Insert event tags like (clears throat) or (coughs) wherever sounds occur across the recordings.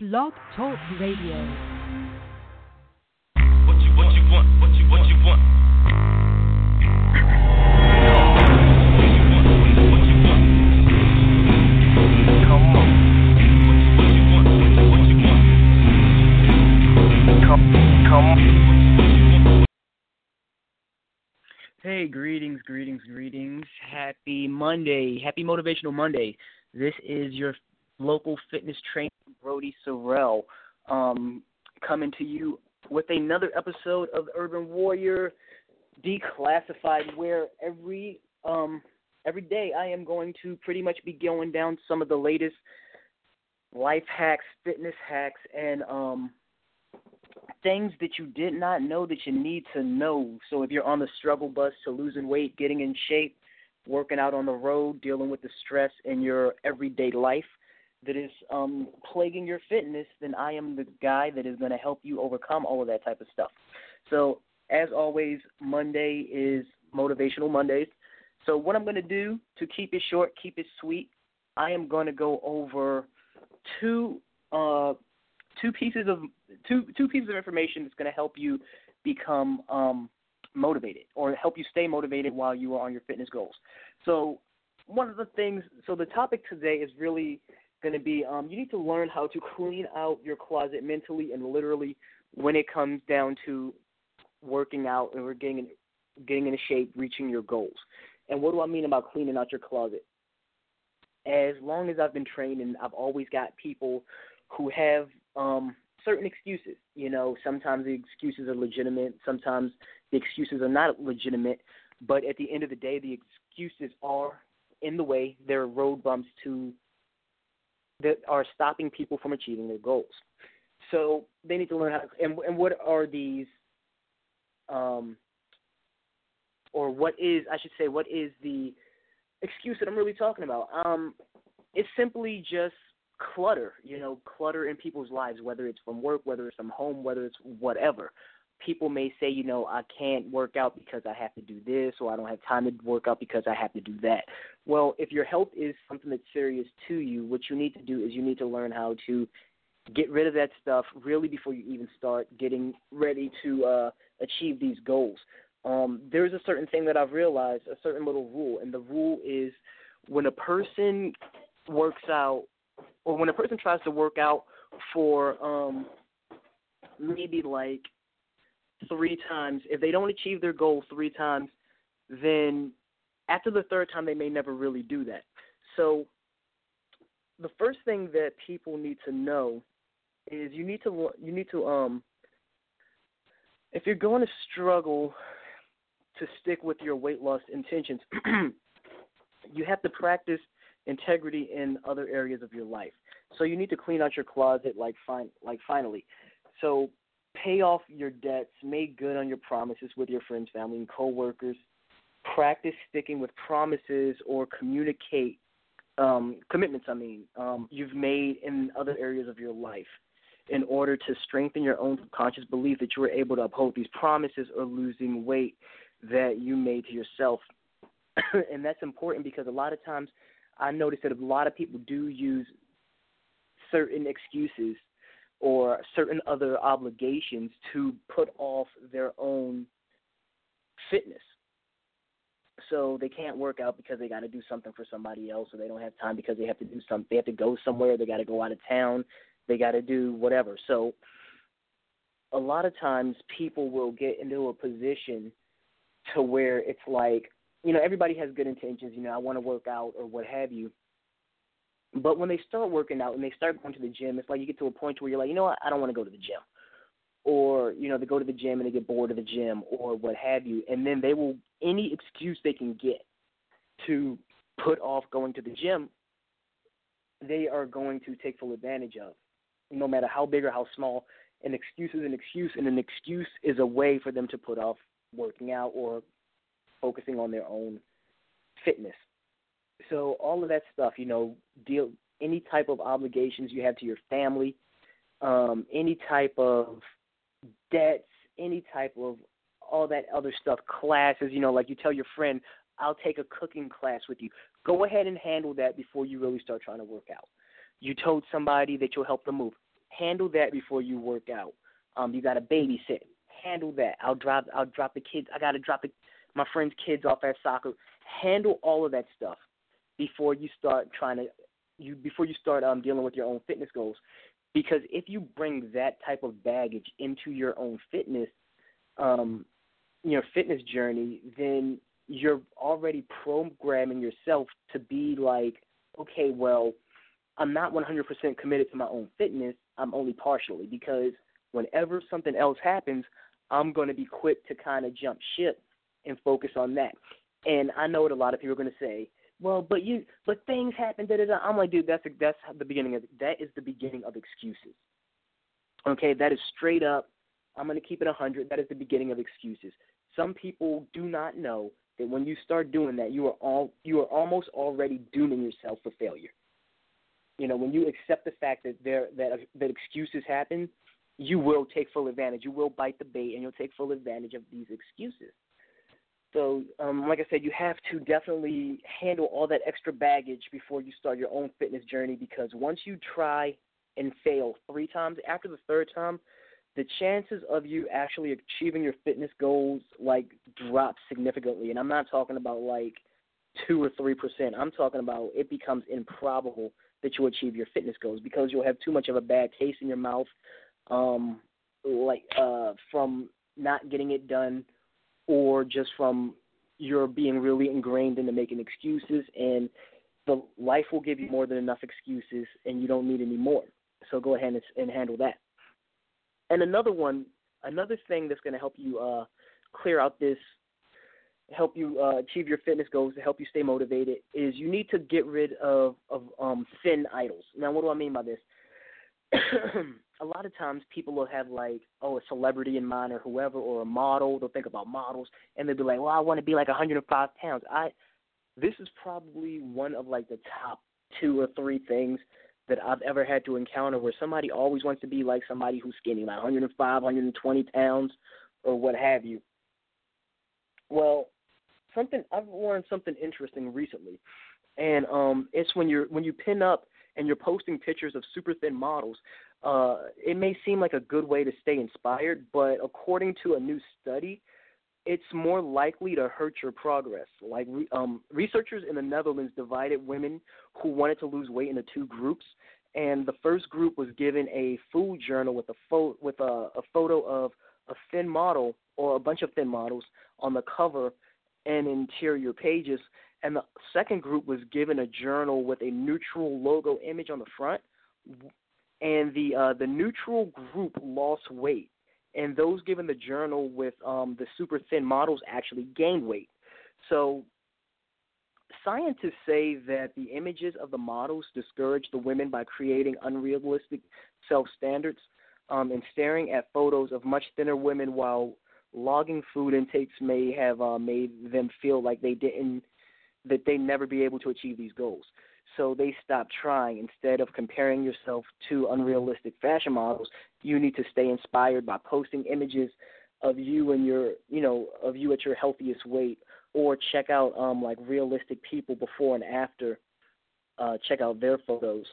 Blog Talk Radio. What you what you want? What you what you want? What you want? Come on. What you what you want? What you want? Come come. Hey, greetings, greetings, greetings. Happy Monday. Happy Motivational Monday. This is your local fitness trainer, Brody Sorrell, um, coming to you with another episode of Urban Warrior Declassified, where every um, every day I am going to pretty much be going down some of the latest life hacks, fitness hacks, and um, things that you did not know that you need to know. So if you're on the struggle bus to losing weight, getting in shape, working out on the road, dealing with the stress in your everyday life that is um, plaguing your fitness, then I am the guy that is going to help you overcome all of that type of stuff. So as always, Monday is motivational Mondays. So what I'm going to do to keep it short, keep it sweet, I am going to go over two uh, two pieces of two two pieces of information that's going to help you become um, motivated or help you stay motivated while you are on your fitness goals. So one of the things, so the topic today is really going to be um, you need to learn how to clean out your closet mentally and literally when it comes down to working out or getting in, getting into shape, reaching your goals. And what do I mean about cleaning out your closet? As long as I've been training, I've always got people who have um, certain excuses. You know, sometimes the excuses are legitimate, sometimes the excuses are not legitimate. But at the end of the day, the excuses are in the way. They're road bumps to that are stopping people from achieving their goals. So they need to learn how. To, and and what are these? Um, or what is I should say what is the excuse that I'm really talking about? Um, it's simply just clutter, you know, clutter in people's lives, whether it's from work, whether it's from home, whether it's whatever. People may say, you know, I can't work out because I have to do this, or I don't have time to work out because I have to do that. Well, if your health is something that's serious to you, what you need to do is you need to learn how to get rid of that stuff really before you even start getting ready to uh, achieve these goals. Um, there's a certain thing that I've realized, a certain little rule, and the rule is when a person works out or when a person tries to work out for um maybe like three times, if they don't achieve their goal three times, then after the third time they may never really do that. So the first thing that people need to know is you need to you need to um if you're going to struggle to stick with your weight loss intentions, (clears throat) you have to practice integrity in other areas of your life. So you need to clean out your closet like fine like finally. So pay off your debts, make good on your promises with your friends, family, and coworkers. Practice sticking with promises or communicate um, commitments. I mean, um, you've made in other areas of your life, in order to strengthen your own subconscious belief that you were able to uphold these promises or losing weight that you made to yourself. (clears throat) and that's important because a lot of times I notice that a lot of people do use certain excuses or certain other obligations to put off their own fitness. So they can't work out because they got to do something for somebody else, or they don't have time because they have to do something. They have to go somewhere. They got to go out of town. They got to do whatever. So a lot of times people will get into a position to where it's like, you know, everybody has good intentions. You know, I want to work out or what have you. But when they start working out and they start going to the gym, it's like you get to a point where you're like, you know what, I don't want to go to the gym. Or, you know, they go to the gym and they get bored of the gym or what have you. And then they will, any excuse they can get to put off going to the gym, they are going to take full advantage of. No matter how big or how small, an excuse is an excuse, and an excuse is a way for them to put off working out or focusing on their own fitness so all of that stuff, you know, deal any type of obligations you have to your family, um, any type of debts, any type of all that other stuff, classes, you know, like you tell your friend, I'll take a cooking class with you. Go ahead and handle that before you really start trying to work out. You told somebody that you'll help them move. Handle that before you work out. Um, you got to babysit. Handle that. I'll drop. I'll drop the kids. I got to drop the, my friends' kids off at soccer. Handle all of that stuff before you start trying to you before you start um dealing with your own fitness goals. Because if you bring that type of baggage into your own fitness, um, your fitness journey, then you're already programming yourself to be like, okay, well, I'm not 100% committed to my own fitness. I'm only partially because whenever something else happens, I'm going to be quick to kind of jump ship and focus on that. And I know what a lot of people are going to say. Well, but you, but things happen. Da da da. I'm like, dude, that's that's the beginning of that is the beginning of excuses. Okay, that is straight up. I'm to keep it a hundred. That is the beginning of excuses. Some people do not know that when you start doing that, you are all you are almost already dooming yourself for failure. You know, when you accept the fact that there that that excuses happen, you will take full advantage. You will bite the bait, and you'll take full advantage of these excuses. So, um, like I said, you have to definitely handle all that extra baggage before you start your own fitness journey because once you try and fail three times, after the third time, the chances of you actually achieving your fitness goals like drop significantly. And I'm not talking about like two or three percent. I'm talking about it becomes improbable that you'll achieve your fitness goals because you'll have too much of a bad taste in your mouth, um, like uh, from not getting it done or just from you're being really ingrained into making excuses and the life will give you more than enough excuses and you don't need any more. So go ahead and, and handle that. And another one, another thing that's going to help you uh, clear out this, help you uh, achieve your fitness goals, to help you stay motivated, is you need to get rid of of um, thin idols. Now, what do I mean by this? (clears throat) a lot of times people will have like oh a celebrity in mind or whoever or a model. They'll think about models and they'll be like well i want to be like 105 pounds. I this is probably one of like the top two or three things that i've ever had to encounter where somebody always wants to be like somebody who's skinny like 105 120 pounds or what have you. Well something i've learned something interesting recently and um it's when you're when you pin up and you're posting pictures of super thin models uh, it may seem like a good way to stay inspired, but according to a new study, it's more likely to hurt your progress. Like um, researchers in the Netherlands divided women who wanted to lose weight into two groups, and the first group was given a food journal with a fo- with a, a photo of a thin model or a bunch of thin models on the cover and interior pages, and the second group was given a journal with a neutral logo image on the front and the uh, the neutral group lost weight, and those given the journal with um, the super thin models actually gained weight. So scientists say that the images of the models discourage the women by creating unrealistic self standards um, and staring at photos of much thinner women while logging food intakes may have uh, made them feel like they didn't that they never be able to achieve these goals so they stop trying. Instead of comparing yourself to unrealistic fashion models, you need to stay inspired by posting images of you and your, you know, of you at your healthiest weight, or check out um like realistic people before and after. Uh, check out their photos.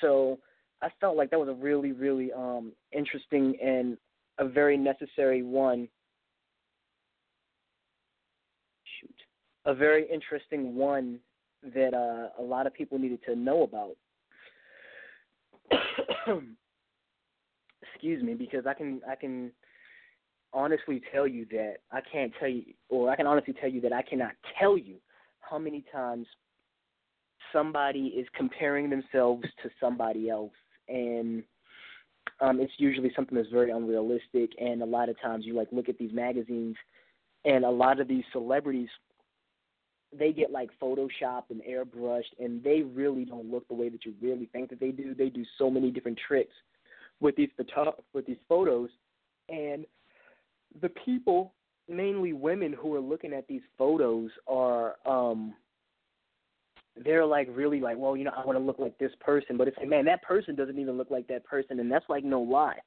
So I felt like that was a really, really um interesting and a very necessary one. Shoot, a very interesting one that uh, a lot of people needed to know about. (coughs) Excuse me, because I can I can honestly tell you that I can't tell you, or I can honestly tell you that I cannot tell you how many times somebody is comparing themselves to somebody else, and um, it's usually something that's very unrealistic. And a lot of times, you like look at these magazines, and a lot of these celebrities they get like photoshopped and airbrushed and they really don't look the way that you really think that they do. They do so many different tricks with these photo- with these photos and the people mainly women who are looking at these photos are um they're like really like, well, you know, I want to look like this person, but it's like, man, that person doesn't even look like that person, and that's like no lie.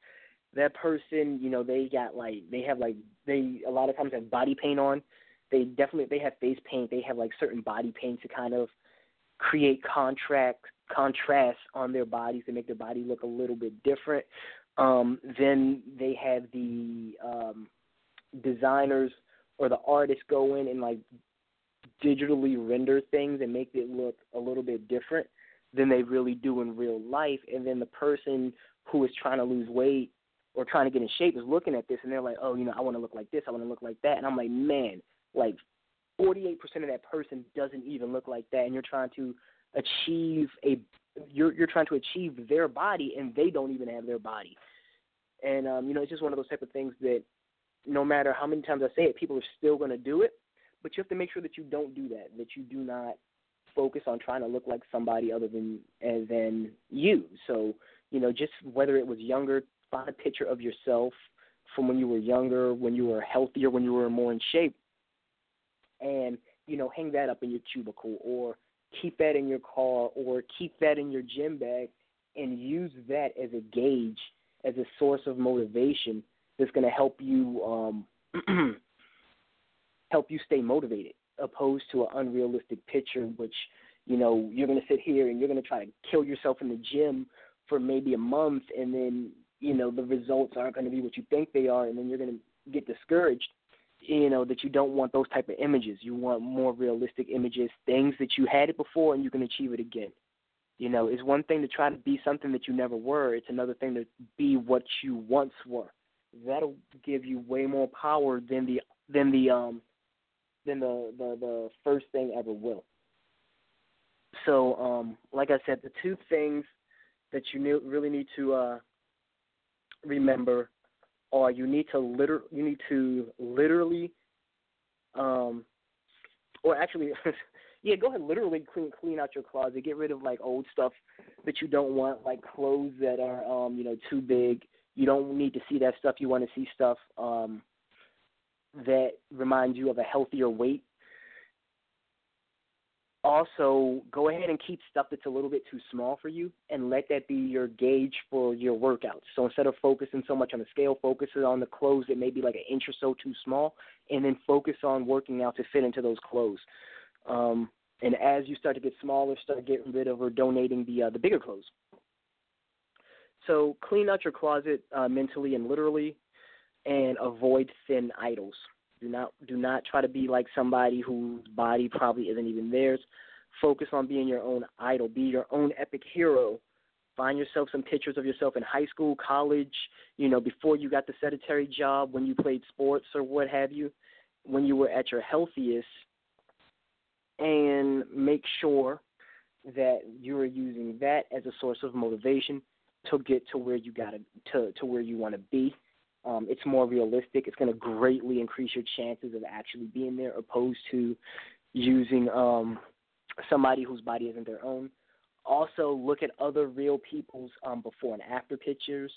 That person, you know, they got like they have like they a lot of times have body paint on, they definitely they have face paint. They have like certain body paint to kind of create contrast contrast on their bodies to make their body look a little bit different. Um, then they have the um, designers or the artists go in and like digitally render things and make it look a little bit different than they really do in real life. And then the person who is trying to lose weight or trying to get in shape is looking at this and they're like, oh, you know, I want to look like this, I want to look like that. And I'm like, man, like 48% of that person doesn't even look like that. And you're trying to achieve a, you're, you're trying to achieve their body and they don't even have their body. And, um, you know, it's just one of those type of things that no matter how many times I say it, people are still going to do it. But you have to make sure that you don't do that, that you do not focus on trying to look like somebody other than than you. So, you know, just whether it was younger, find a picture of yourself from when you were younger, when you were healthier, when you were more in shape, and you know, hang that up in your cubicle or keep that in your car or keep that in your gym bag and use that as a gauge, as a source of motivation that's going to help you um, (clears throat) help you stay motivated, opposed to an unrealistic picture, which you know you're going to sit here and you're going to try to kill yourself in the gym for maybe a month, and then you know the results aren't going to be what you think they are, and then you're going to get discouraged. You know that you don't want those type of images. You want more realistic images, things that you had it before and you can achieve it again. You know, it's one thing to try to be something that you never were. It's another thing to be what you once were. That'll give you way more power than the than the um than the the, the first thing ever will. So, um, like I said, the two things that you really need to uh, remember are you need to liter you need to literally, um, or actually, (laughs) yeah, go ahead, literally clean clean out your closet, get rid of like old stuff that you don't want, like clothes that are um, you know too big. You don't need to see that stuff. You want to see stuff um, that reminds you of a healthier weight. Also, go ahead and keep stuff that's a little bit too small for you and let that be your gauge for your workouts. So instead of focusing so much on the scale, focus on the clothes that may be like an inch or so too small, and then focus on working out to fit into those clothes. Um, and as you start to get smaller, start getting rid of or donating the uh, the bigger clothes. So clean out your closet uh, mentally and literally and avoid thin idols. Do not do not try to be like somebody whose body probably isn't even theirs. Focus on being your own idol. Be your own epic hero. Find yourself some pictures of yourself in high school, college, you know, before you got the sedentary job, when you played sports or what have you, when you were at your healthiest, and make sure that you are using that as a source of motivation to get to where you got to to where you want to be um, it's more realistic. It's going to greatly increase your chances of actually being there, opposed to using um, somebody whose body isn't their own. Also, look at other real people's um, before and after pictures.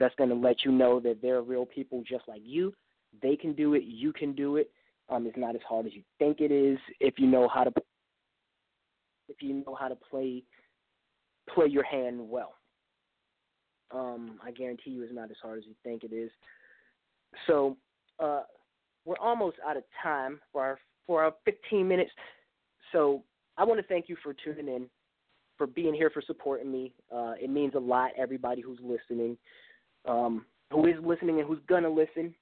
That's going to let you know that they're real people just like you. They can do it. You can do it. Um, it's not as hard as you think it is if you know how to if you know how to play play your hand well. Um, I guarantee you, it's not as hard as you think it is. So uh, we're almost out of time for our for our 15 minutes. So I want to thank you for tuning in, for being here, for supporting me. Uh, it means a lot. Everybody who's listening, um, who is listening, and who's gonna listen.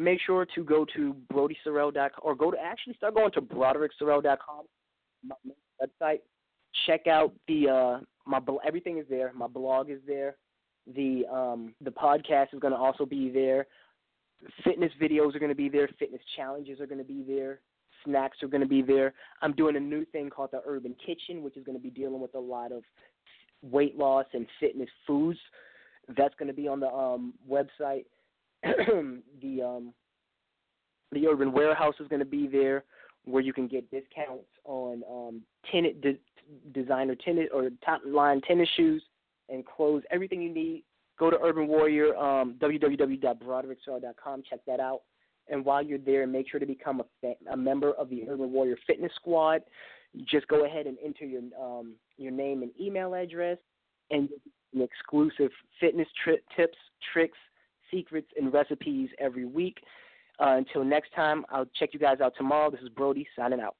Make sure to go to BrodySorrell.com or go to actually start going to BroderickSorrell.com, my website. Check out the uh, my everything is there. My blog is there. The um, the podcast is going to also be there. Fitness videos are going to be there. Fitness challenges are going to be there. Snacks are going to be there. I'm doing a new thing called the Urban Kitchen, which is going to be dealing with a lot of weight loss and fitness foods. That's going to be on the um, website. (clears throat) the um, the Urban Warehouse is going to be there, where you can get discounts on um, tennis de- designer tennis or top line tennis shoes and clothes. Everything you need Go to Urban Warrior, um. Check that out. And while you're there, make sure to become a, a member of the Urban Warrior Fitness Squad. Just go ahead and enter your um, your name and email address, and an exclusive fitness tri- tips, tricks, secrets, and recipes every week. Uh, until next time, I'll check you guys out tomorrow. This is Brody signing out.